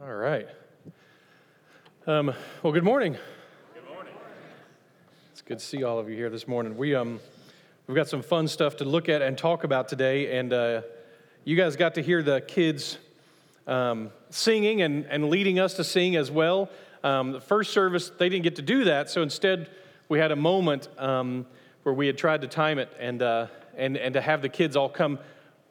All right. Um, well, good morning. Good morning. It's good to see all of you here this morning. We um, we've got some fun stuff to look at and talk about today, and uh, you guys got to hear the kids um, singing and, and leading us to sing as well. Um, the first service they didn't get to do that, so instead we had a moment um, where we had tried to time it and uh, and and to have the kids all come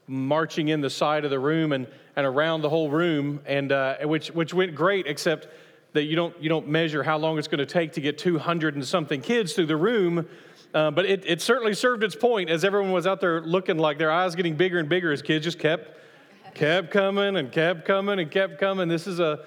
marching in the side of the room and, and around the whole room, and uh, which which went great, except that you don't you don't measure how long it's going to take to get 200 and something kids through the room. Uh, but it, it certainly served its point as everyone was out there looking like their eyes getting bigger and bigger as kids just kept kept coming and kept coming and kept coming. This is a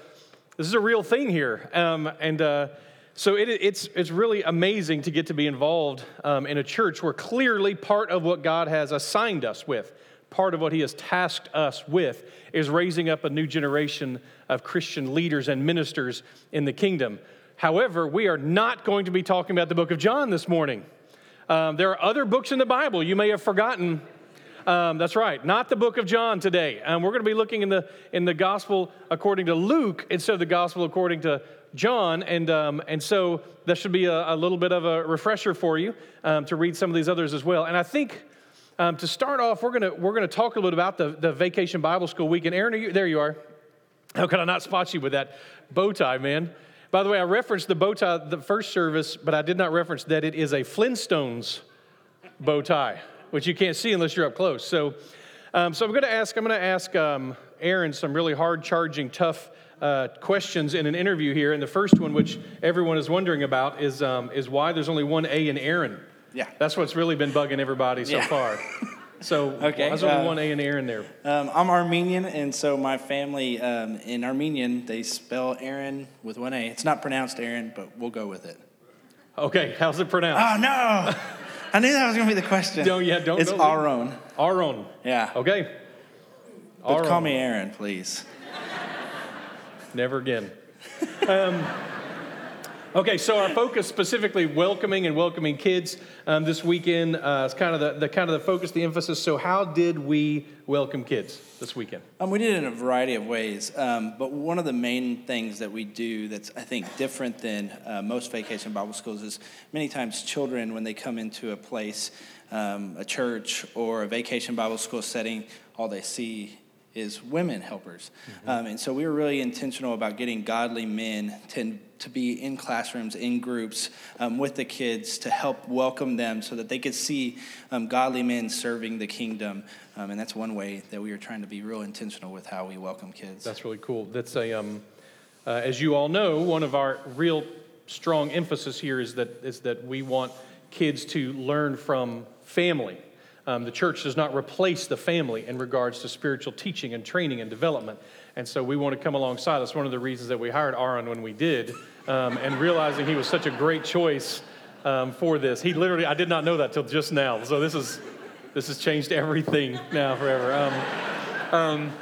this is a real thing here, um, and. Uh, so it, it's, it's really amazing to get to be involved um, in a church where clearly part of what God has assigned us with part of what he has tasked us with is raising up a new generation of Christian leaders and ministers in the kingdom. However, we are not going to be talking about the book of John this morning. Um, there are other books in the Bible you may have forgotten. Um, that's right, not the book of John today. Um, we're going to be looking in the in the gospel according to Luke instead of the gospel according to John, and um, and so that should be a, a, little bit of a refresher for you um, to read some of these others as well. And I think um, to start off, we're going we're gonna talk a little bit about the, the Vacation Bible School week. And Aaron, you, there you are. How could I not spot you with that bow tie, man? By the way, I referenced the bow tie the first service, but I did not reference that it is a Flintstones bow tie, which you can't see unless you're up close. So, um, so I'm going to ask. I'm going to ask um, Aaron some really hard charging, tough uh, questions in an interview here. And the first one, which everyone is wondering about, is um, is why there's only one A in Aaron. Yeah. That's what's really been bugging everybody so Yeah. far. So Okay, there's only uh, one A and Aaron there. Um, I'm Armenian, and so my family um, in Armenian they spell Aaron with one A. It's not pronounced Aaron, but we'll go with it. Okay, how's it pronounced? Oh no! I knew that was going to be the question. Don't- yeah, don't- It's Aaron. Aaron. Yeah. Okay. But Aaron. call me Aaron, please. Never again. Um, okay, so our focus specifically welcoming and welcoming kids um, this weekend uh, is kind of the, the kind of the focus, the emphasis. So how did we welcome kids this weekend? Um, we did it in a variety of ways, um, but one of the main things that we do that's I think different than uh, most vacation Bible schools is many times children when they come into a place, um, a church or a vacation Bible school setting, all they see is women helpers, um, and so we were really intentional about getting godly men to to be in classrooms, in groups um, with the kids to help welcome them so that they could see um, godly men serving the kingdom. Um, and that's one way that we are trying to be real intentional with how we welcome kids. That's really cool. That's a, um, uh, as you all know, one of our real strong emphasis here is that is that we want kids to learn from family. Um, the church does not replace the family in regards to spiritual teaching and training and development. And so we want to come alongside. That's one of the reasons that we hired Aaron when we did, um, and realizing he was such a great choice um, for this. He literally, I did not know that till just now. So this is, this has changed everything now forever. Um, um,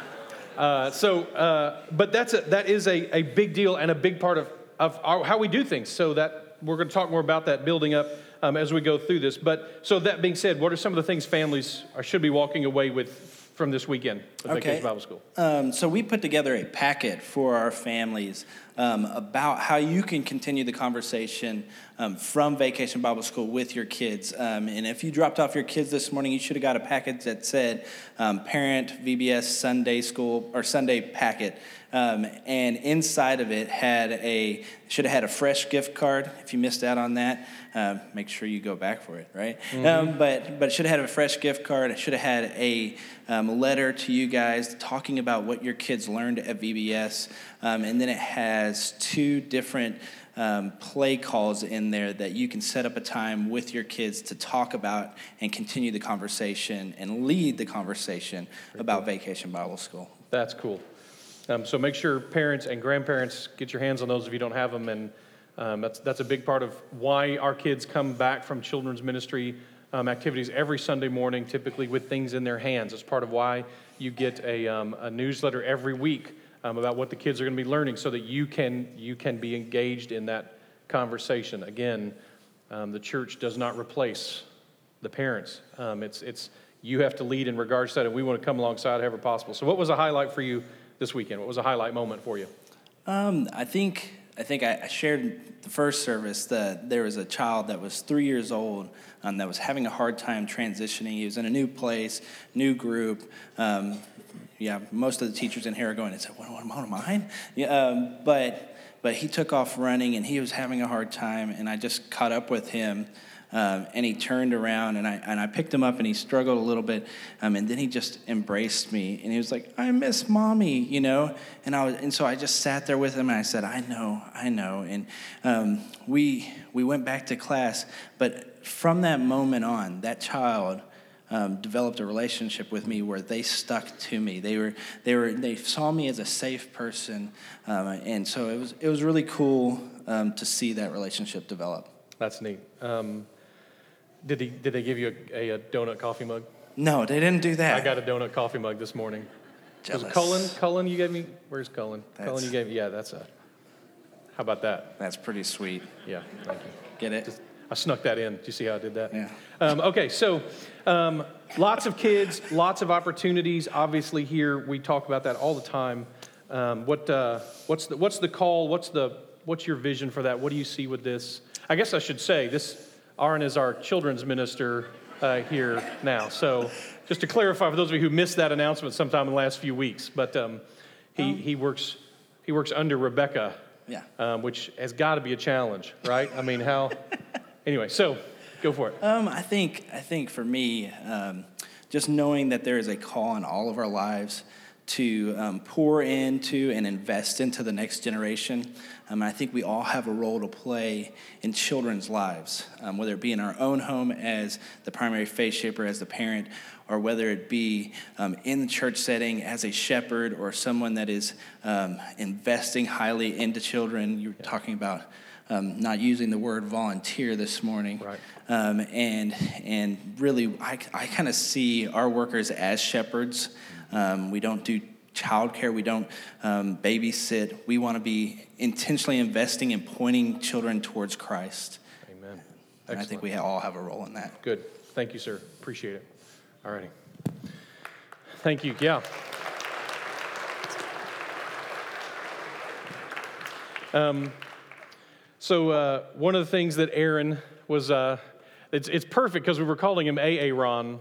uh, so, uh, but that's a, that is a, a big deal and a big part of, of our, how we do things. So that we're going to talk more about that building up um, as we go through this. But so that being said, what are some of the things families are, should be walking away with from this weekend at Okay. Vacation Bible School? Um, so we put together a packet for our families um, about how you can continue the conversation um, from Vacation Bible School with your kids. Um, and if you dropped off your kids this morning, you should have got a packet that said um, Parent VBS Sunday School or Sunday Packet. Um, and inside of it had a should have had a fresh gift card. If you missed out on that, um, make sure you go back for it, right? Um, but but it should have had a fresh gift card. It should have had a um, letter to you guys talking about what your kids learned at VBS, um, and then it has two different. Um, play calls in there that you can set up a time with your kids to talk about and continue the conversation and lead the conversation about Vacation Bible School. That's cool. Um, so make sure parents and grandparents get your hands on those if you don't have them, and um, that's that's a big part of why our kids come back from children's ministry um, activities every Sunday morning, typically with things in their hands. It's part of why you get a, um, a newsletter every week um, about what the kids are going to be learning, so that you can you can be engaged in that conversation. Again, um, the church does not replace the parents. Um, it's, it's, you have to lead in regards to that, and we want to come alongside however possible. So, what was a highlight for you this weekend? What was a highlight moment for you? Um, I think I think I, shared the first service that there was a child that was three years old um, that was having a hard time transitioning. He was in a new place, new group. Um, yeah, most of the teachers in here are going and said, "What, what, what am I?" Yeah, um, but but he took off running and he was having a hard time, and I just caught up with him. Um, and he turned around and I, and I picked him up and he struggled a little bit. Um, and then he just embraced me and he was like, I miss mommy, you know? And, I was, and so I just sat there with him and I said, I know, I know. And um, we, we went back to class. But from that moment on, that child um, developed a relationship with me where they stuck to me. They were they were they saw me as a safe person, um, and so it was it was really cool um, to see that relationship develop. That's neat. Um, did he did they give you a, a, donut coffee mug? No, they didn't do that. I got a donut coffee mug this morning. Jealous. Was Cullen? Cullen, you gave me. Where's Cullen? That's, Cullen, you gave me. Yeah, that's a. How about that? That's pretty sweet. Yeah, thank you. Get it? Just, I snuck that in. Do you see how I did that? Yeah. Um, okay, so um, lots of kids, lots of opportunities. Obviously, here we talk about that all the time. Um, what, uh, what's, the, what's the call? What's, the, what's your vision for that? What do you see with this? I guess I should say this. Aaron is our children's minister uh, here now. So, just to clarify for those of you who missed that announcement sometime in the last few weeks, but um, he, um, he works he works under Rebecca, yeah, um, which has got to be a challenge, right? I mean, how Anyway, so go for it. Um, I think I think for me, um, just knowing that there is a call in all of our lives to um, pour into and invest into the next generation. Um, I think we all have a role to play in children's lives, um, whether it be in our own home as the primary faith shaper, as the parent, or whether it be um, in the church setting as a shepherd or someone that is um, investing highly into children. You're yeah. talking about um, not using the word volunteer this morning. Right. Um, and, and really, I, I kind of see our workers as shepherds. Um, we don't do childcare, we don't um, babysit. We want to be intentionally investing and pointing children towards Christ. Amen. And I think we all have a role in that. Good. Thank you, sir. Appreciate it. All righty. Thank you. Yeah. Um, so, uh, one of the things that Aaron was, uh, it's, it's perfect because we were calling him Aaron,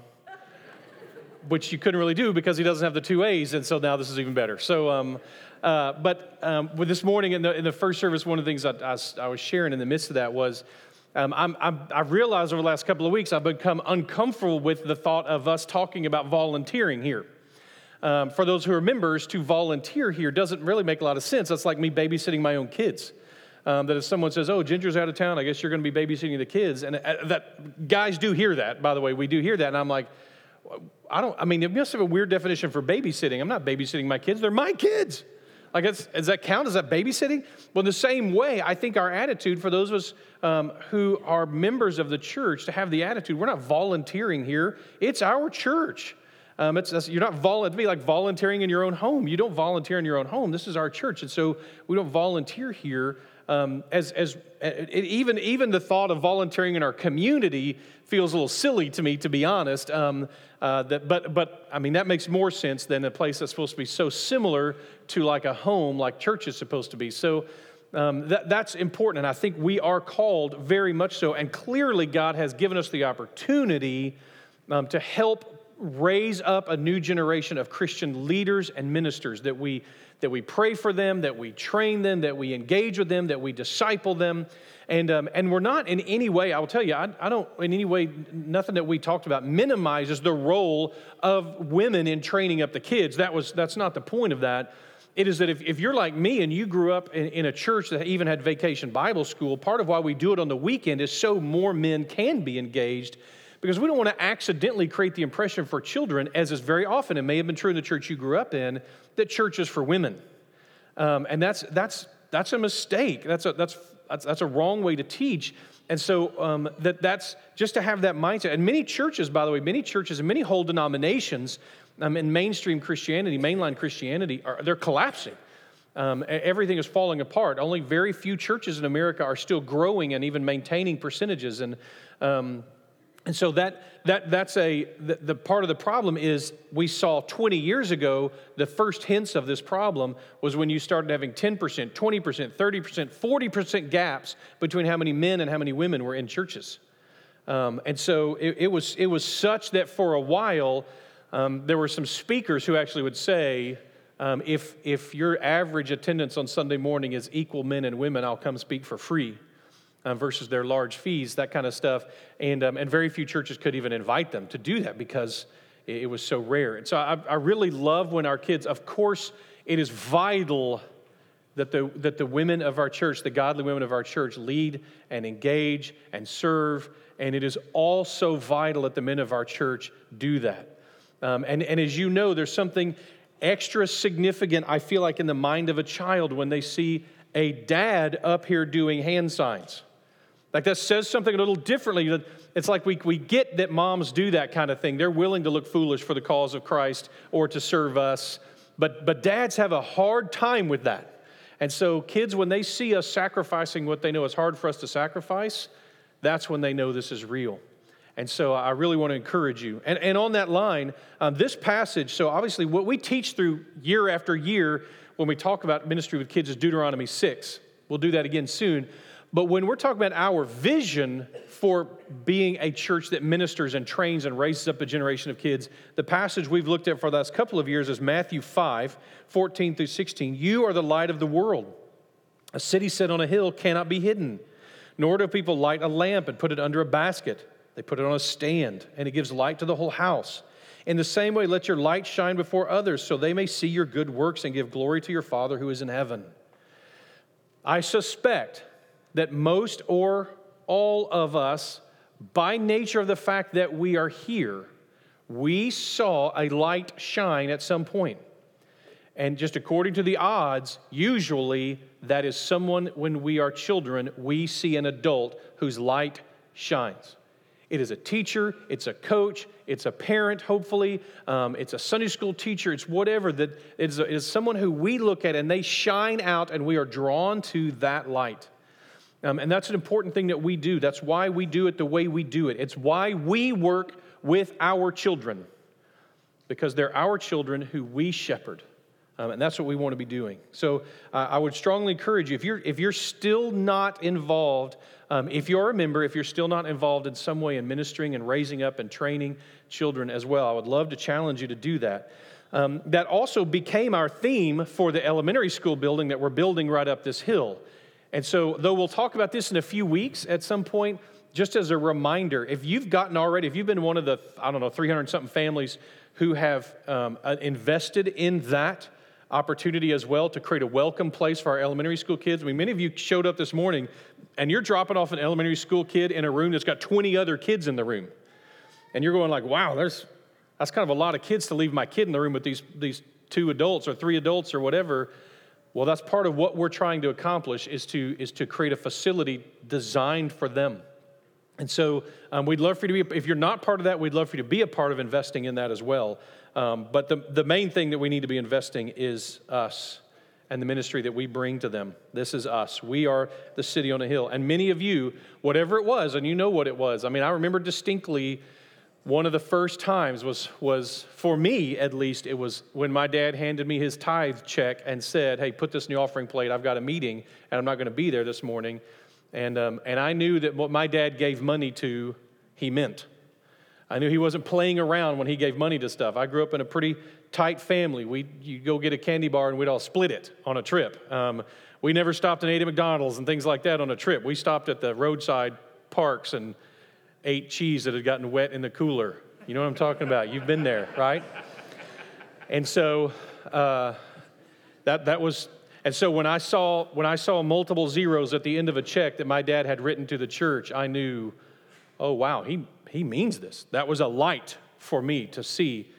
which you couldn't really do because he doesn't have the two A's, and so now this is even better. So, um, uh, but um, this morning in the, in the first service, one of the things I, I, I was sharing in the midst of that was um, I'm, I'm, I've realized over the last couple of weeks I've become uncomfortable with the thought of us talking about volunteering here. Um, for those who are members, to volunteer here doesn't really make a lot of sense. That's like me babysitting my own kids. Um, that if someone says, "Oh, Ginger's out of town, I guess you're going to be babysitting the kids," and uh, that guys do hear that. By the way, we do hear that, and I'm like, I don't. I mean, it must have a weird definition for babysitting. I'm not babysitting my kids; they're my kids. Like, does that count? Is that babysitting? Well, in the same way, I think our attitude for those of us um, who are members of the church to have the attitude we're not volunteering here. It's our church. Um, it's, you're not vol- to be like volunteering in your own home. You don't volunteer in your own home. This is our church, and so we don't volunteer here um, as, as it, even, even the thought of volunteering in our community feels a little silly to me, to be honest. Um, uh, that, but, but I mean, that makes more sense than a place that's supposed to be so similar to like a home, like church is supposed to be. So um, that, that's important. And I think we are called very much so. And clearly, God has given us the opportunity um, to help raise up a new generation of Christian leaders and ministers that we that we pray for them, that we train them, that we engage with them, that we disciple them. And, um, and we're not in any way, I will tell you, I, I don't in any way, nothing that we talked about minimizes the role of women in training up the kids. That was, that's not the point of that. It is that if, if you're like me and you grew up in, in a church that even had vacation Bible school, part of why we do it on the weekend is so more men can be engaged because we don't want to accidentally create the impression for children, as is very often, it may have been true in the church you grew up in, that church is for women. Um, and that's, that's, that's a mistake. That's a, that's, that's, that's, a wrong way to teach. And so um, that, that's just to have that mindset. And many churches, by the way, many churches and many whole denominations um, in mainstream Christianity, mainline Christianity, are, they're collapsing. Um, everything is falling apart. Only very few churches in America are still growing and even maintaining percentages. And um, And so that, that, that's a, the, the, part of the problem is we saw 20 years ago, the first hints of this problem was when you started having 10%, 20%, 30%, 40% gaps between how many men and how many women were in churches. Um, and so it, it, was, it was such that for a while, um, there were some speakers who actually would say, um, if, if your average attendance on Sunday morning is equal men and women, I'll come speak for free um, versus their large fees, that kind of stuff. And, um, and very few churches could even invite them to do that because it, was so rare. And so I, I really love when our kids, of course, it is vital that the, that the women of our church, the godly women of our church, lead and engage and serve. And it is also vital that the men of our church do that. Um, and, and as you know, there's something extra significant, I feel like, in the mind of a child when they see a dad up here doing hand signs. Like that says something a little differently. It's like we, we get that moms do that kind of thing. They're willing to look foolish for the cause of Christ or to serve us. But, but dads have a hard time with that. And so, kids, when they see us sacrificing what they know is hard for us to sacrifice, that's when they know this is real. And so, I really want to encourage you. And, and on that line, um, this passage, so obviously, what we teach through year after year when we talk about ministry with kids is Deuteronomy 6. We'll do that again soon. But when we're talking about our vision for being a church that ministers and trains and raises up a generation of kids, the passage we've looked at for the last couple of years is Matthew 5 14 through 16. You are the light of the world. A city set on a hill cannot be hidden, nor do people light a lamp and put it under a basket. They put it on a stand, and it gives light to the whole house. In the same way, let your light shine before others, so they may see your good works and give glory to your Father who is in heaven. I suspect that most or all of us, by nature of the fact that we are here, we saw a light shine at some point. And just according to the odds, usually that is someone when we are children, we see an adult whose light shines. It is a teacher, it's a coach, it's a parent, hopefully, um, it's a Sunday school teacher, it's whatever that is, is someone who we look at and they shine out and we are drawn to that light. Um, and that's an important thing that we do. That's why we do it the way we do it. It's why we work with our children, because they're our children who we shepherd. Um, and that's what we want to be doing. So uh, I would strongly encourage you if you're, if you're still not involved, um, if you're a member, if you're still not involved in some way in ministering and raising up and training children as well, I would love to challenge you to do that. Um, that also became our theme for the elementary school building that we're building right up this hill. And so, though we'll talk about this in a few weeks at some point, just as a reminder, if you've gotten already, if you've been one of the, I don't know, 300 something families who have um, uh, invested in that opportunity as well to create a welcome place for our elementary school kids. I mean, many of you showed up this morning and you're dropping off an elementary school kid in a room that's got 20 other kids in the room. And you're going like, wow, there's, that's kind of a lot of kids to leave my kid in the room with these, these two adults or three adults or whatever. Well, that's part of what we're trying to accomplish is to, is to create a facility designed for them. And so um, we'd love for you to be, if you're not part of that, we'd love for you to be a part of investing in that as well. Um, but the, the main thing that we need to be investing is us and the ministry that we bring to them. This is us. We are the city on a hill. And many of you, whatever it was, and you know what it was. I mean, I remember distinctly one of the first times was, was for me at least, it was when my dad handed me his tithe check and said, Hey, put this in the offering plate. I've got a meeting and I'm not going to be there this morning. And, um, and I knew that what my dad gave money to, he meant. I knew he wasn't playing around when he gave money to stuff. I grew up in a pretty tight family. We you go get a candy bar and we'd all split it on a trip. Um, we never stopped and ate at McDonald's and things like that on a trip. We stopped at the roadside parks and ate cheese that had gotten wet in the cooler. You know what I'm talking about? You've been there, right? And so uh, that, that was, and so when I saw when I saw multiple zeros at the end of a check that my dad had written to the church, I knew, oh wow, he he means this. That was a light for me to see.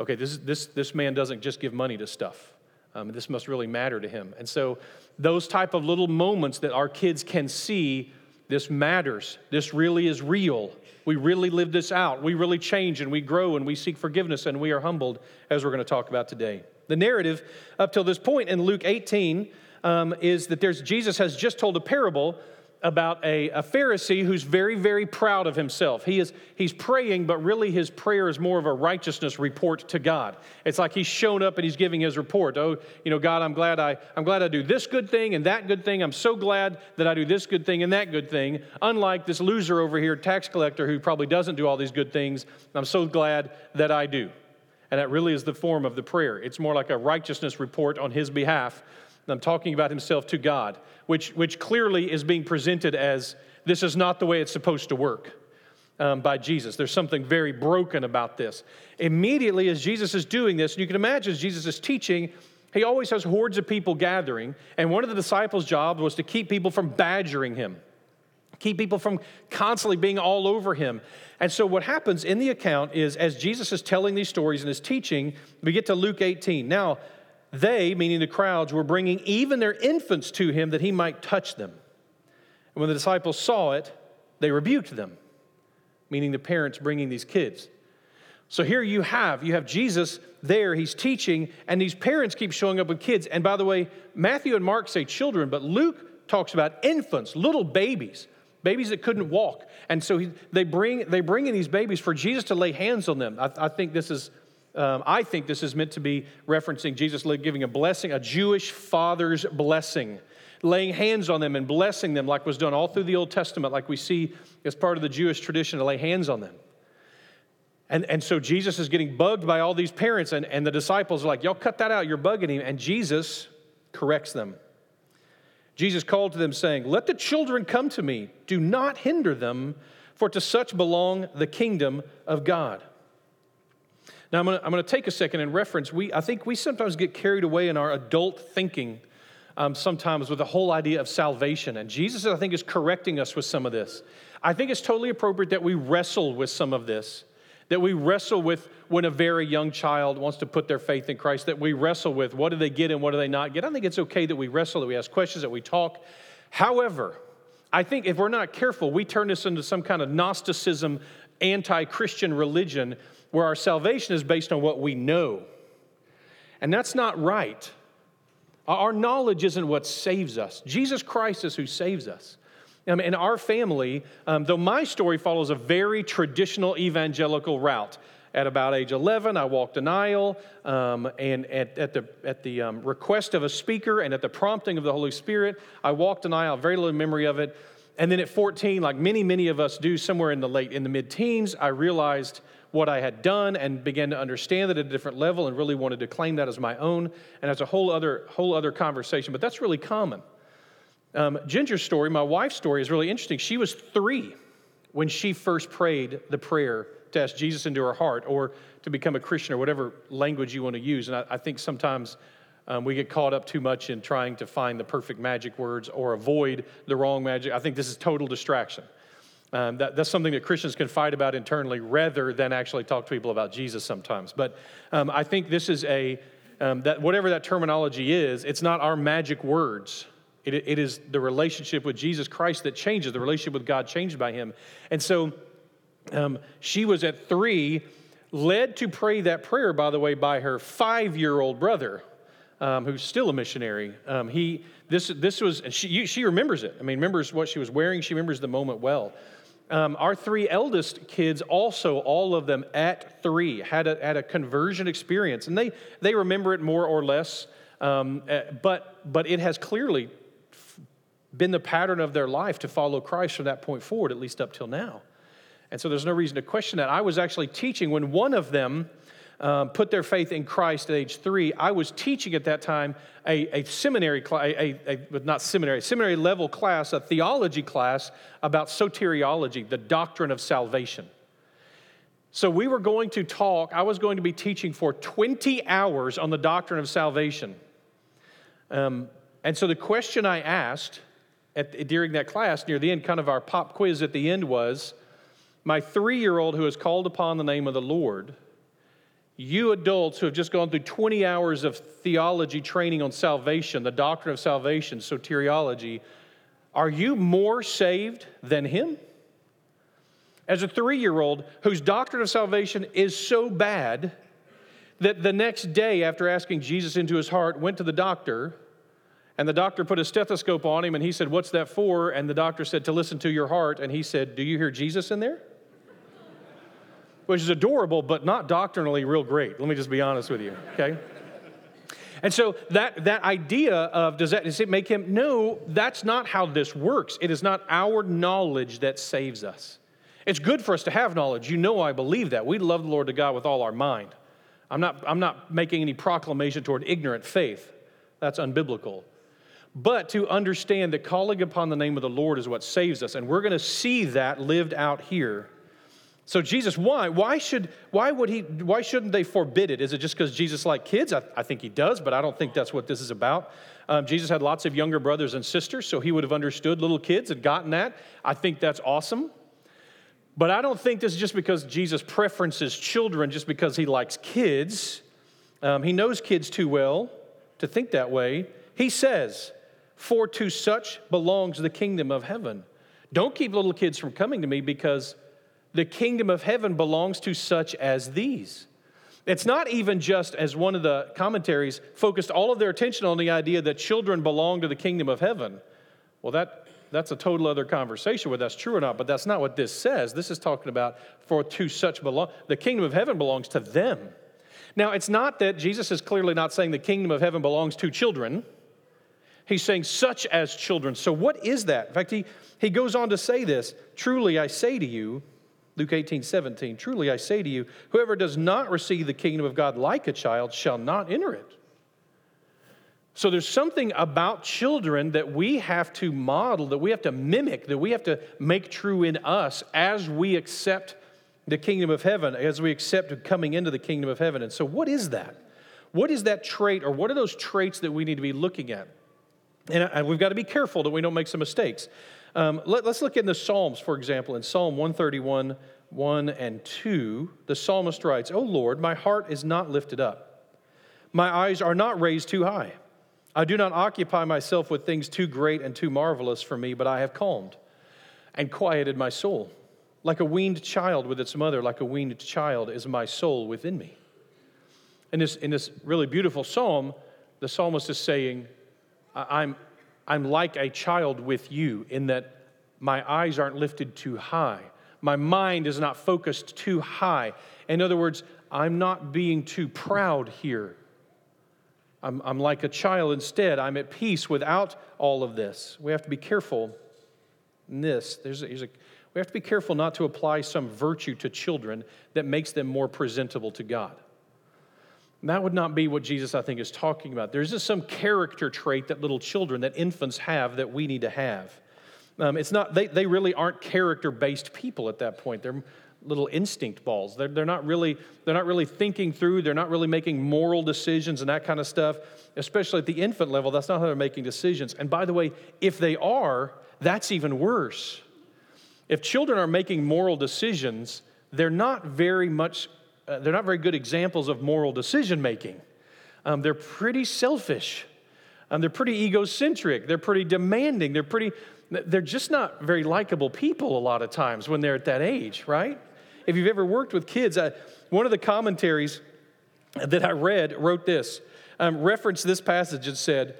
Okay, this this this man doesn't just give money to stuff. Um, this must really matter to him. And so those type of little moments that our kids can see this matters. This really is real. We really live this out. We really change and we grow and we seek forgiveness and we are humbled, as we're going to talk about today. The narrative up till this point in Luke 18 um, is that there's Jesus has just told a parable about a, a Pharisee who's very, very proud of himself. He is, he's praying, but really his prayer is more of a righteousness report to God. It's like he's shown up and he's giving his report. Oh, you know, God, I'm glad I, I'm glad I do this good thing and that good thing. I'm so glad that I do this good thing and that good thing. Unlike this loser over here, tax collector, who probably doesn't do all these good things. I'm so glad that I do. And that really is the form of the prayer. It's more like a righteousness report on his behalf. I'm talking about himself to God which, which clearly is being presented as this is not the way it's supposed to work um, by Jesus. There's something very broken about this. Immediately, as Jesus is doing this, and you can imagine as Jesus is teaching, he always has hordes of people gathering, and one of the disciples' jobs was to keep people from badgering him, keep people from constantly being all over him. And so, what happens in the account is as Jesus is telling these stories and is teaching, we get to Luke 18. Now, they, meaning the crowds, were bringing even their infants to him that he might touch them. And when the disciples saw it, they rebuked them, meaning the parents bringing these kids. So here you have you have Jesus there, he's teaching, and these parents keep showing up with kids. And by the way, Matthew and Mark say children, but Luke talks about infants, little babies, babies that couldn't walk. And so he, they bring they bring in these babies for Jesus to lay hands on them. I, I think this is um, I think this is meant to be referencing Jesus giving a blessing, a Jewish father's blessing, laying hands on them and blessing them, like was done all through the Old Testament, like we see as part of the Jewish tradition to lay hands on them. And, and so Jesus is getting bugged by all these parents, and, and the disciples are like, Y'all cut that out, you're bugging him. And Jesus corrects them. Jesus called to them, saying, Let the children come to me, do not hinder them, for to such belong the kingdom of God. Now, I'm going, to, take a second and reference. We, I think we sometimes get carried away in our adult thinking um, sometimes with the whole idea of salvation. And Jesus, I think, is correcting us with some of this. I think it's totally appropriate that we wrestle with some of this, that we wrestle with when a very young child wants to put their faith in Christ, that we wrestle with what do they get and what do they not get. I think it's okay that we wrestle, that we ask questions, that we talk. However, I think if we're not careful, we turn this into some kind of Gnosticism, anti Christian religion where our salvation is based on what we know. And that's not right. Our knowledge isn't what saves us. Jesus Christ is who saves us. Um, our family, um, though my story follows a very traditional evangelical route, at about age 11, I walked an aisle, um, and at, at, the, at the um, request of a speaker and at the prompting of the Holy Spirit, I walked an aisle, very little memory of it. And then at 14, like many, many of us do, somewhere in the late, in the mid teens, I realized what I had done and began to understand it at a different level and really wanted to claim that as my own. And that's a whole other, whole other conversation, but that's really common. Um, Ginger's story, my wife's story, is really interesting. She was three when she first prayed the prayer to ask Jesus into her heart or to become a Christian or whatever language you want to use. And I, I think sometimes um, we get caught up too much in trying to find the perfect magic words or avoid the wrong magic. I think this is total distraction. Um, that, that's something that Christians can fight about internally rather than actually talk to people about Jesus sometimes. But um, I think this is a, um, that whatever that terminology is, it's not our magic words. It, it is the relationship with Jesus Christ that changes, the relationship with God changed by Him. And so um, she was at three, led to pray that prayer, by the way, by her five year old brother. Um, who's still a missionary. Um, he, this, this was, she, she remembers it. I mean, remembers what she was wearing. She remembers the moment well. Um, our three eldest kids also, all of them at three, had a, had a conversion experience. And they, they remember it more or less, um, eh, but, but it has clearly been the pattern of their life to follow Christ from that point forward, at least up till now. And so there's no reason to question that. I was actually teaching when one of them um, put their faith in Christ at age three, I was teaching at that time a, a seminary class, a, a, not seminary, seminary level class, a theology class about soteriology, the doctrine of salvation. So we were going to talk, I was going to be teaching for 20 hours on the doctrine of salvation. Um, and so the question I asked at, during that class, near the end, kind of our pop quiz at the end was my three year old who has called upon the name of the Lord you adults who have just gone through 20 hours of theology training on salvation, the doctrine of salvation, soteriology, are you more saved than him? As a three year old whose doctrine of salvation is so bad that the next day, after asking Jesus into his heart, went to the doctor And the doctor put a stethoscope on him and he said, What's that for? And the doctor said, To listen to your heart. And he said, Do you hear Jesus in there? Which is adorable, but not doctrinally real great. Let me just be honest with you, okay? And so that, that idea of does that does it make him? No, that's not how this works. It is not our knowledge that saves us. It's good for us to have knowledge. You know I believe that. We love the Lord to God with all our mind. I'm not, I'm not making any proclamation toward ignorant faith. That's unbiblical but to understand that calling upon the name of the Lord is what saves us. And we're going to see that lived out here. So Jesus, why? Why should why would he why shouldn't they forbid it? Is it just because Jesus liked kids? I, I, think he does, but I don't think that's what this is about. Um, Jesus had lots of younger brothers and sisters, so he would have understood little kids and gotten that. I think that's awesome. But I don't think this is just because Jesus preferences children just because he likes kids. Um, he knows kids too well to think that way. He says, for to such belongs the kingdom of heaven. Don't keep little kids from coming to me because the kingdom of heaven belongs to such as these. It's not even just, as one of the commentaries focused all of their attention on the idea that children belong to the kingdom of heaven. Well, that, that's a total other conversation whether that's true or not, but that's not what this says. This is talking about for to such belong. The kingdom of heaven belongs to them. Now, it's not that Jesus is clearly not saying the kingdom of heaven belongs to children. He's saying, such as children. So, what is that? In fact, he, he goes on to say this Truly I say to you, Luke 18, 17, truly I say to you, whoever does not receive the kingdom of God like a child shall not enter it. So there's something about children that we have to model, that we have to mimic, that we have to make true in us as we accept the kingdom of heaven, as we accept coming into the kingdom of heaven. And so, what is that? What is that trait, or what are those traits that we need to be looking at? And, we've got to be careful that we don't make some mistakes. Um, let, us look in the Psalms, for example, in Psalm 131, 1 and 2, the psalmist writes, O Lord, my heart is not lifted up. My eyes are not raised too high. I do not occupy myself with things too great and too marvelous for me, but I have calmed and quieted my soul. Like a weaned child with its mother, like a weaned child is my soul within me. In this, in this really beautiful psalm, the psalmist is saying, I'm, I'm like a child with you in that my eyes aren't lifted too high. My mind is not focused too high. In other words, I'm not being too proud here. I'm, I'm like a child instead. I'm at peace without all of this. We have to be careful in this. There's a, there's a, we have to be careful not to apply some virtue to children that makes them more presentable to God. That would not be what Jesus, I think, is talking about. There's just some character trait that little children, that infants have, that we need to have. Um, it's not, they, they really aren't character based people at that point. They're little instinct balls. They're, they're, not really, they're not really thinking through, they're not really making moral decisions and that kind of stuff, especially at the infant level. That's not how they're making decisions. And by the way, if they are, that's even worse. If children are making moral decisions, they're not very much uh, they're not very good examples of moral decision making. Um, they're pretty selfish. Um, they're pretty egocentric. They're pretty demanding. They're pretty, they're just not very likable people a lot of times when they're at that age, right? If you've ever worked with kids, uh, one of the commentaries that I read wrote this, um, referenced this passage and said,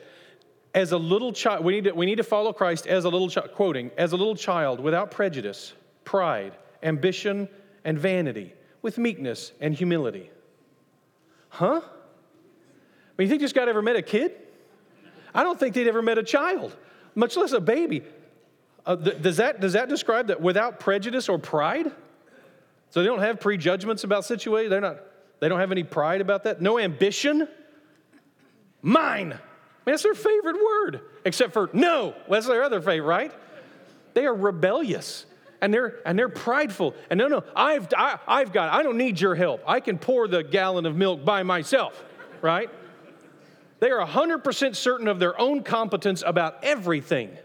as a little child, we need, to, we need to follow Christ as a little child, quoting, as a little child without prejudice, pride, ambition, and vanity with meekness and humility. Huh? I mean, you think this guy ever met a kid? I don't think they'd ever met a child, much less a baby. Uh, th- does, that, does that describe that without prejudice or pride? So they don't have prejudgments about situations. They're not. They don't have any pride about that. No ambition. Mine. I mean, that's their favorite word, except for no. That's their other favorite, right? They are rebellious and they're and they're prideful. And no no i've I, i've got i don't need your help. I can pour the gallon of milk by myself right? They are 100% certain of their own competence about everything.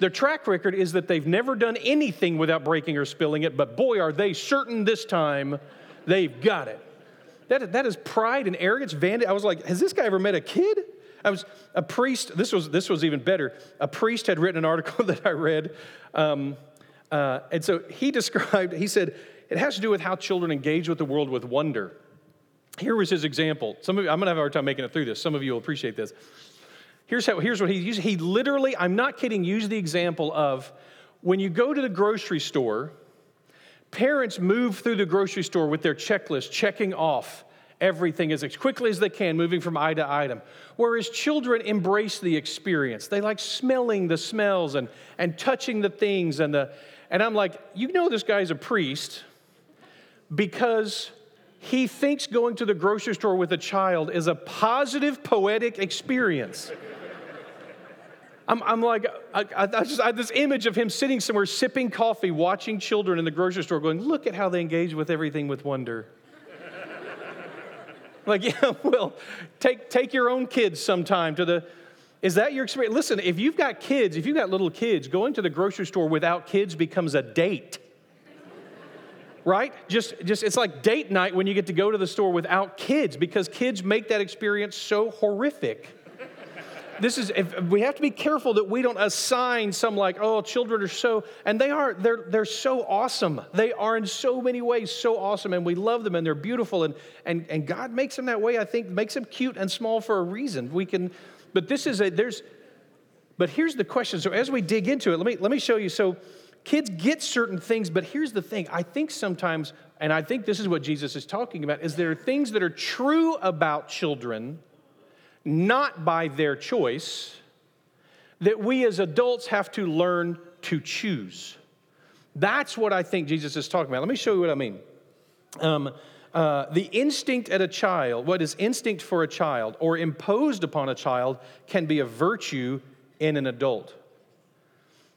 Their track record is that they've never done anything without breaking or spilling it but boy are they certain this time they've got it. That, that is pride and arrogance vanity. I was like has this guy ever met a kid? I was a priest. This was this was even better. A priest had written an article that I read um, uh, and so he described, he said, it has to do with how children engage with the world with wonder. Here was his example. Some of you, I'm going to have a hard time making it through this. Some of you will appreciate this. Here's, how, here's what he used. He literally, I'm not kidding, used the example of when you go to the grocery store, parents move through the grocery store with their checklist, checking off everything as quickly as they can, moving from item to item. Whereas children embrace the experience. They like smelling the smells and, and touching the things. And, the, and I'm like, you know, this guy's a priest because he thinks going to the grocery store with a child is a positive, poetic experience. I'm, I'm like, I, I, just I had this image of him sitting somewhere sipping coffee, watching children in the grocery store, going, Look at how they engage with everything with wonder. like, yeah, well, take, take your own kids sometime to the. Is that your experience? Listen, if you've got kids, if you've got little kids, going to the grocery store without kids becomes a date. Right? Just just it's like date night when you get to go to the store without kids because kids make that experience so horrific. This is if we have to be careful that we don't assign some like oh children are so and they are they're they're so awesome. They are in so many ways so awesome and we love them and they're beautiful and and and god makes them that way i think makes them cute and small for a reason. We can but this is a there's but here's the question so as we dig into it let me let me show you so kids get certain things but here's the thing i think sometimes and i think this is what jesus is talking about is there are things that are true about children not by their choice, that we as adults have to learn to choose. That's what I think Jesus is talking about. Let me show you what I mean. Um, uh, the instinct at a child, what is instinct for a child or imposed upon a child, can be a virtue in an adult.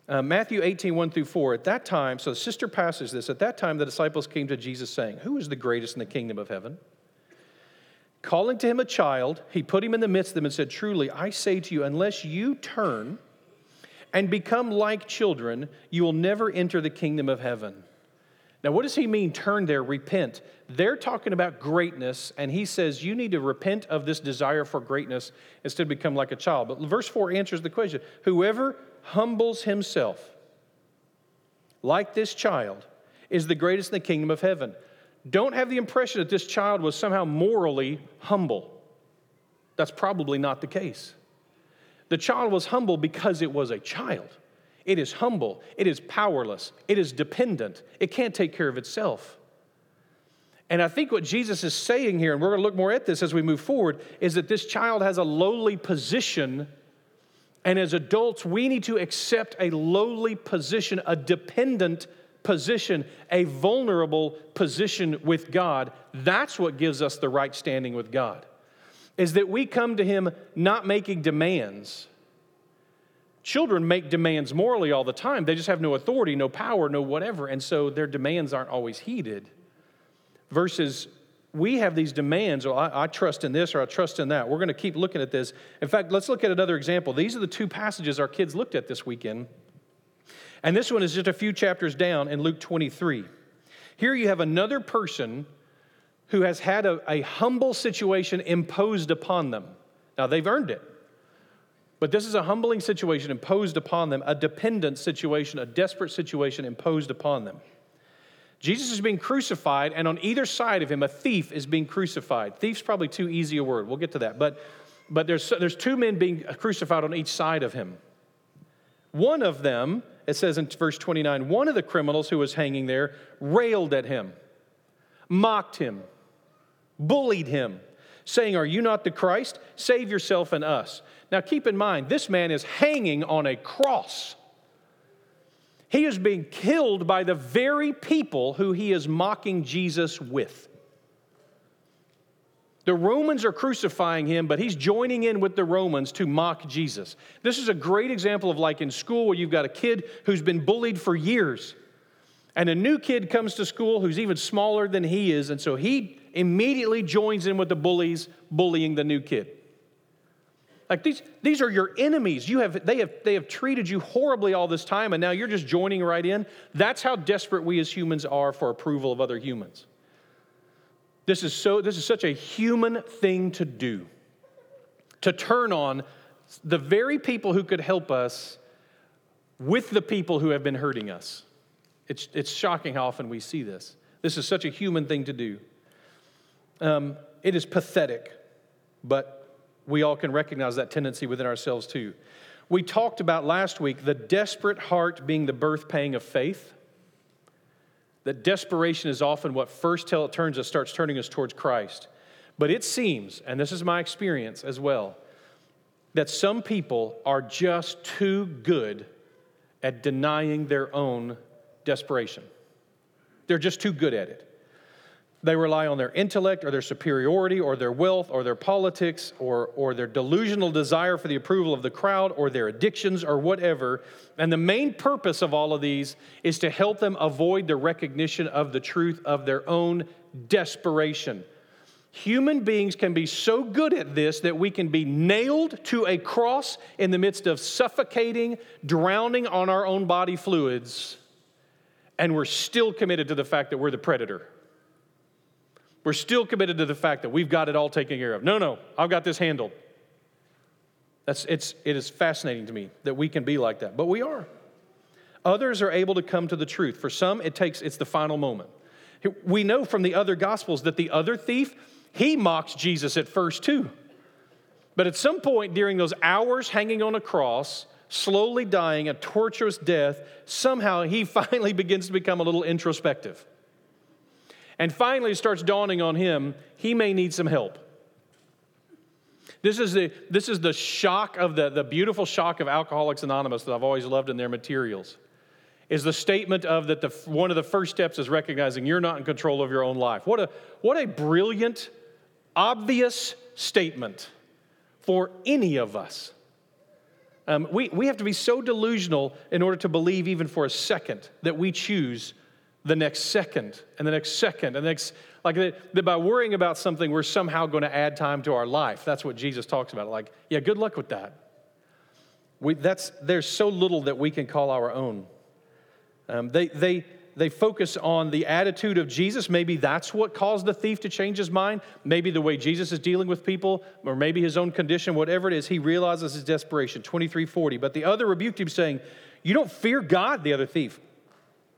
Uh, Matthew 18, 1 through 4. At that time, so the sister passes this. At that time, the disciples came to Jesus saying, Who is the greatest in the kingdom of heaven? Calling to him a child, he put him in the midst of them and said, Truly, I say to you, unless you turn and become like children, you will never enter the kingdom of heaven. Now, what does he mean, turn there, repent? They're talking about greatness, and he says you need to repent of this desire for greatness instead of become like a child. But verse 4 answers the question Whoever humbles himself like this child is the greatest in the kingdom of heaven. Don't have the impression that this child was somehow morally humble. That's probably not the case. The child was humble because it was a child. It is humble, it is powerless, it is dependent, it can't take care of itself. And I think what Jesus is saying here, and we're going to look more at this as we move forward, is that this child has a lowly position. And as adults, we need to accept a lowly position, a dependent position, a vulnerable position with God, that's what gives us the right standing with God. Is that we come to Him not making demands. Children make demands morally all the time. They just have no authority, no power, no whatever. And so their demands aren't always heeded. Versus we have these demands, well, I, I, trust in this or I trust in that. We're going to keep looking at this. In fact, let's look at another example. These are the two passages our kids looked at this weekend. And this one is just a few chapters down in Luke 23. Here you have another person who has had a, a humble situation imposed upon them. Now, they've earned it. But this is a humbling situation imposed upon them, a dependent situation, a desperate situation imposed upon them. Jesus is being crucified, and on either side of him, a thief is being crucified. Thief's probably too easy a word. We'll get to that. But, but there's, there's two men being crucified on each side of him. One of them it says in verse 29 one of the criminals who was hanging there railed at him, mocked him, bullied him, saying, Are you not the Christ? Save yourself and us. Now keep in mind, this man is hanging on a cross. He is being killed by the very people who he is mocking Jesus with. The Romans are crucifying him, but he's joining in with the Romans to mock Jesus. This is a great example of like in school where you've got a kid who's been bullied for years. And a new kid comes to school who's even smaller than he is, and so he immediately joins in with the bullies bullying the new kid. Like these, these are your enemies. You have, they, have, they have treated you horribly all this time, and now you're just joining right in. That's how desperate we as humans are for approval of other humans. This is, so, this is such a human thing to do to turn on the very people who could help us with the people who have been hurting us. It's, it's shocking how often we see this. This is such a human thing to do. Um, it is pathetic, but we all can recognize that tendency within ourselves too. We talked about last week the desperate heart being the birth pang of faith. That desperation is often what first tell, turns us, starts turning us towards Christ. But it seems, and this is my experience as well, that some people are just too good at denying their own desperation. They're just too good at it. They rely on their intellect or their superiority or their wealth or their politics or, or their delusional desire for the approval of the crowd or their addictions or whatever. And the main purpose of all of these is to help them avoid the recognition of the truth of their own desperation. Human beings can be so good at this that we can be nailed to a cross in the midst of suffocating, drowning on our own body fluids, and we're still committed to the fact that we're the predator. We're still committed to the fact that we've got it all taken care of. No, no, I've got this handled. That's, it's, it is fascinating to me that we can be like that, but we are. Others are able to come to the truth. For some, it takes, it's the final moment. We know from the other gospels that the other thief, he mocks Jesus at first too. But at some point during those hours hanging on a cross, slowly dying a torturous death, somehow he finally begins to become a little introspective. And finally, it starts dawning on him he may need some help. This is the, this is the shock of the, the beautiful shock of Alcoholics Anonymous that I've always loved in their materials. Is the statement of that the, one of the first steps is recognizing you're not in control of your own life. What a, what a brilliant, obvious statement for any of us. Um, we, we have to be so delusional in order to believe, even for a second, that we choose the next second and the next second and the next like that, by worrying about something we're somehow going to add time to our life. That's what jesus talks about. Like yeah good luck with that. We, that's, there's so little that we can call our own. Um, they, they, they focus on the attitude of jesus. Maybe that's what caused the thief to change his mind. Maybe the way jesus is dealing with people or maybe his own condition whatever it is he realizes his desperation. 2340 but the other rebuked him saying you don't fear god the other thief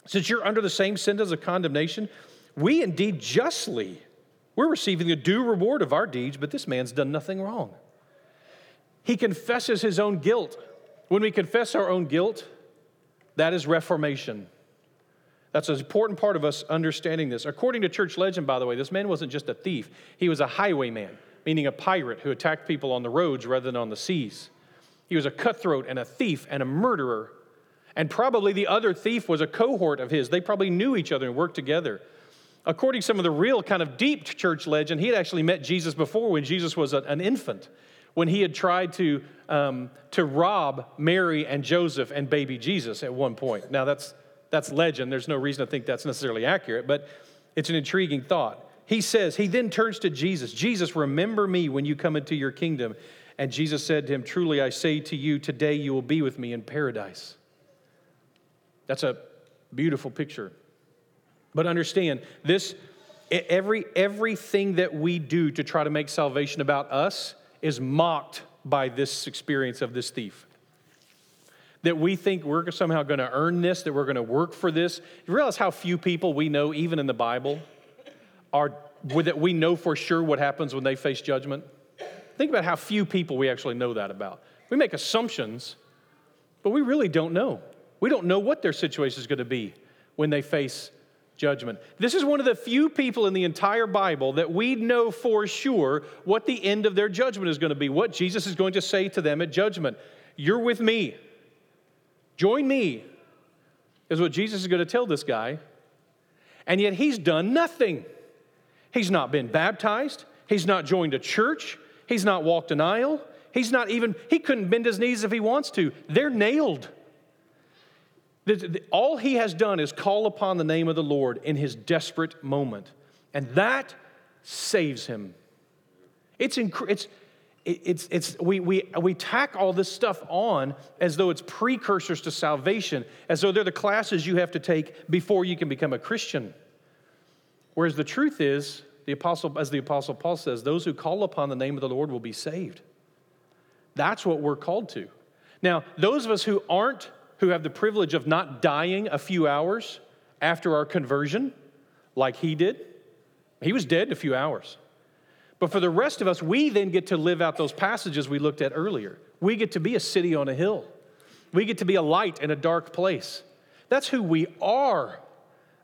since you're under the same sentence of condemnation, we indeed justly, we're receiving the due reward of our deeds, but this man's done nothing wrong. He confesses his own guilt. When we confess our own guilt, that is reformation. That's an important part of us understanding this. According to church legend, by the way, this man wasn't just a thief, he was a highwayman, meaning a pirate who attacked people on the roads rather than on the seas. He was a cutthroat and a thief and a murderer and probably the other thief was a cohort of his. They probably knew each other and worked together. According to some of the real kind of deep church legend, he had actually met Jesus before when Jesus was an infant, when he had tried to, um, to rob Mary and Joseph and baby Jesus at one point. Now, that's, that's legend. There's no reason to think that's necessarily accurate, but it's an intriguing thought. He says, he then turns to Jesus Jesus, remember me when you come into your kingdom. And Jesus said to him, Truly I say to you, today you will be with me in paradise. That's a beautiful picture. But understand, this every everything that we do to try to make salvation about us is mocked by this experience of this thief. That we think we're somehow going to earn this, that we're going to work for this. You realize how few people we know, even in the Bible, are that we know for sure what happens when they face judgment? Think about how few people we actually know that about. We make assumptions, but we really don't know. We don't know what their situation is going to be when they face judgment. This is one of the few people in the entire Bible that we know for sure what the end of their judgment is going to be, what Jesus is going to say to them at judgment. You're with me. Join me, is what Jesus is going to tell this guy. And yet he's done nothing. He's not been baptized, he's not joined a church, he's not walked an aisle, he's not even, he couldn't bend his knees if he wants to. They're nailed. All he has done is call upon the name of the Lord in his desperate moment, and that saves him. It's, inc- it's, it's, it's, we, we, we tack all this stuff on as though it's precursors to salvation, as though they're the classes you have to take before you can become a Christian. Whereas the truth is, the apostle, as the Apostle Paul says, those who call upon the name of the Lord will be saved. That's what we're called to. Now, those of us who aren't who have the privilege of not dying a few hours after our conversion, like he did. He was dead in a few hours. But for the rest of us, we then get to live out those passages we looked at earlier. We get to be a city on a hill, we get to be a light in a dark place. That's who we are.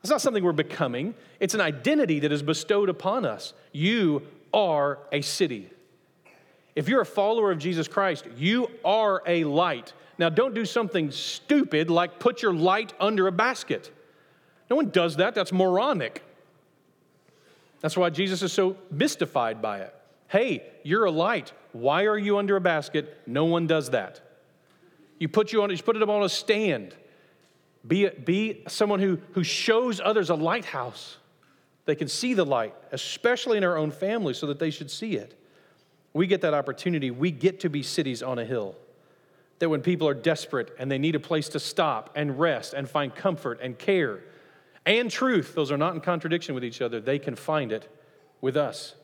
It's not something we're becoming, it's an identity that is bestowed upon us. You are a city. If you're a follower of Jesus Christ, you are a light. Now, don't do something stupid like put your light under a basket. No one does that, that's moronic. That's why Jesus is so mystified by it. Hey, you're a light. Why are you under a basket? No one does that. You put you on, you put it up on a stand. Be, a, be someone who, who shows others a lighthouse. They can see the light, especially in our own family, so that they should see it. We get that opportunity. We get to be cities on a hill. That when people are desperate and they need a place to stop and rest and find comfort and care and truth, those are not in contradiction with each other, they can find it with us.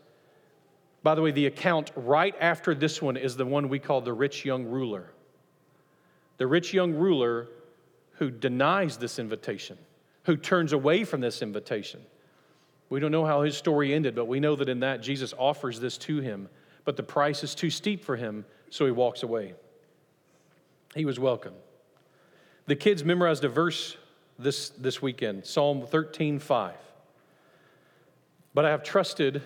By the way, the account right after this one is the one we call the rich young ruler. The rich young ruler who denies this invitation, who turns away from this invitation. We don't know how his story ended, but we know that in that Jesus offers this to him, but the price is too steep for him, so he walks away. He was welcome. The kids memorized a verse this, this weekend Psalm 13 5. But I have trusted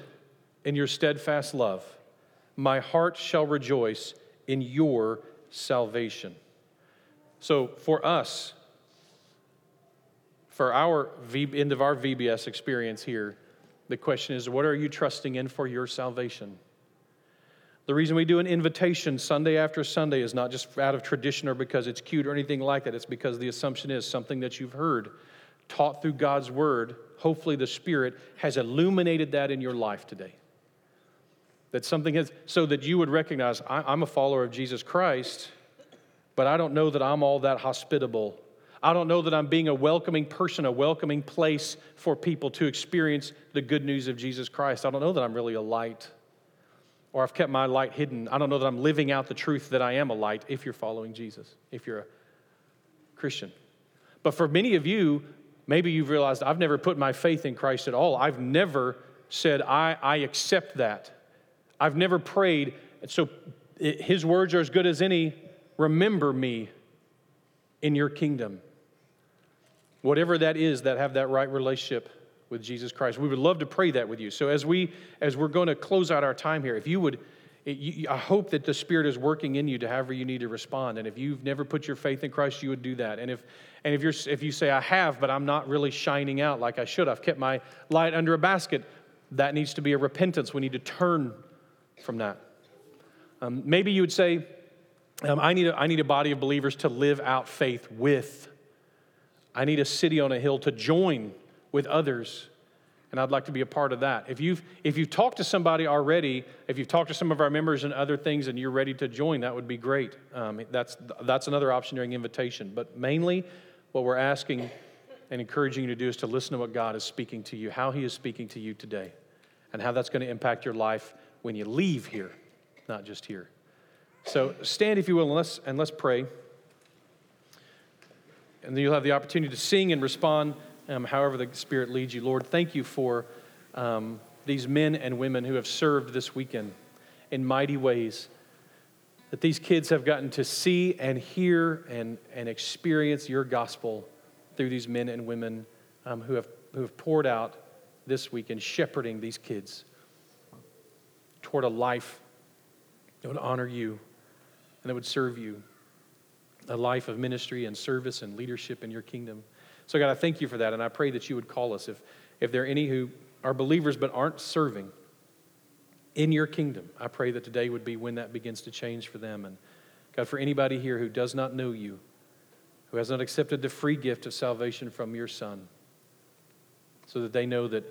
in your steadfast love. My heart shall rejoice in your salvation. So for us, for our v, end of our VBS experience here, the question is what are you trusting in for your salvation? The reason we do an invitation Sunday after Sunday is not just out of tradition or because it's cute or anything like that. It's because the assumption is something that you've heard, taught through God's word. Hopefully, the Spirit has illuminated that in your life today. That something has, so that you would recognize I'm a follower of Jesus Christ, but I don't know that I'm all that hospitable. I don't know that I'm being a welcoming person, a welcoming place for people to experience the good news of Jesus Christ. I don't know that I'm really a light or I've kept my light hidden. I don't know that I'm living out the truth that I am a light if you're following Jesus, if you're a Christian. But for many of you, maybe you've realized I've never put my faith in Christ at all. I've never said, I, I accept that. I've never prayed. So his words are as good as any. Remember me in your kingdom. Whatever that is that have that right relationship with Jesus Christ. We would love to pray that with you. So as we as we're going to close out our time here, if you would I hope that the Spirit is working in you to however you need to respond. And if you've never put your faith in Christ, you would do that. And if, and if, you're, if you say, I have, but I'm not really shining out like I should, I've kept my light under a basket, that needs to be a repentance. We need to turn from that. Um, maybe you would say, um, I, need a, I need a body of believers to live out faith with. I need a city on a hill to join with others. And I'd like to be a part of that. If you've, if you've talked to somebody already, if you've talked to some of our members and other things and you're ready to join, that would be great. Um, that's, that's another option during invitation. But mainly, what we're asking and encouraging you to do is to listen to what God is speaking to you, how He is speaking to you today, and how that's going to impact your life when you leave here, not just here. So stand, if you will, and let's, and let's pray. And then you'll have the opportunity to sing and respond um, however the Spirit leads you. Lord, thank you for um, these men and women who have served this weekend in mighty ways. That these kids have gotten to see and hear and, and experience your gospel through these men and women um, who, have, who have poured out this weekend, shepherding these kids toward a life that would honor you and that would serve you, a life of ministry and service and leadership in your kingdom. So, God, I thank you for that, and I pray that you would call us if, if there are any who are believers but aren't serving in your kingdom. I pray that today would be when that begins to change for them. And God, for anybody here who does not know you, who has not accepted the free gift of salvation from your Son, so that they know that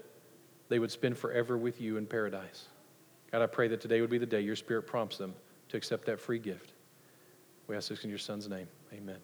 they would spend forever with you in paradise. God, I pray that today would be the day your Spirit prompts them to accept that free gift. We ask this in your Son's name. Amen.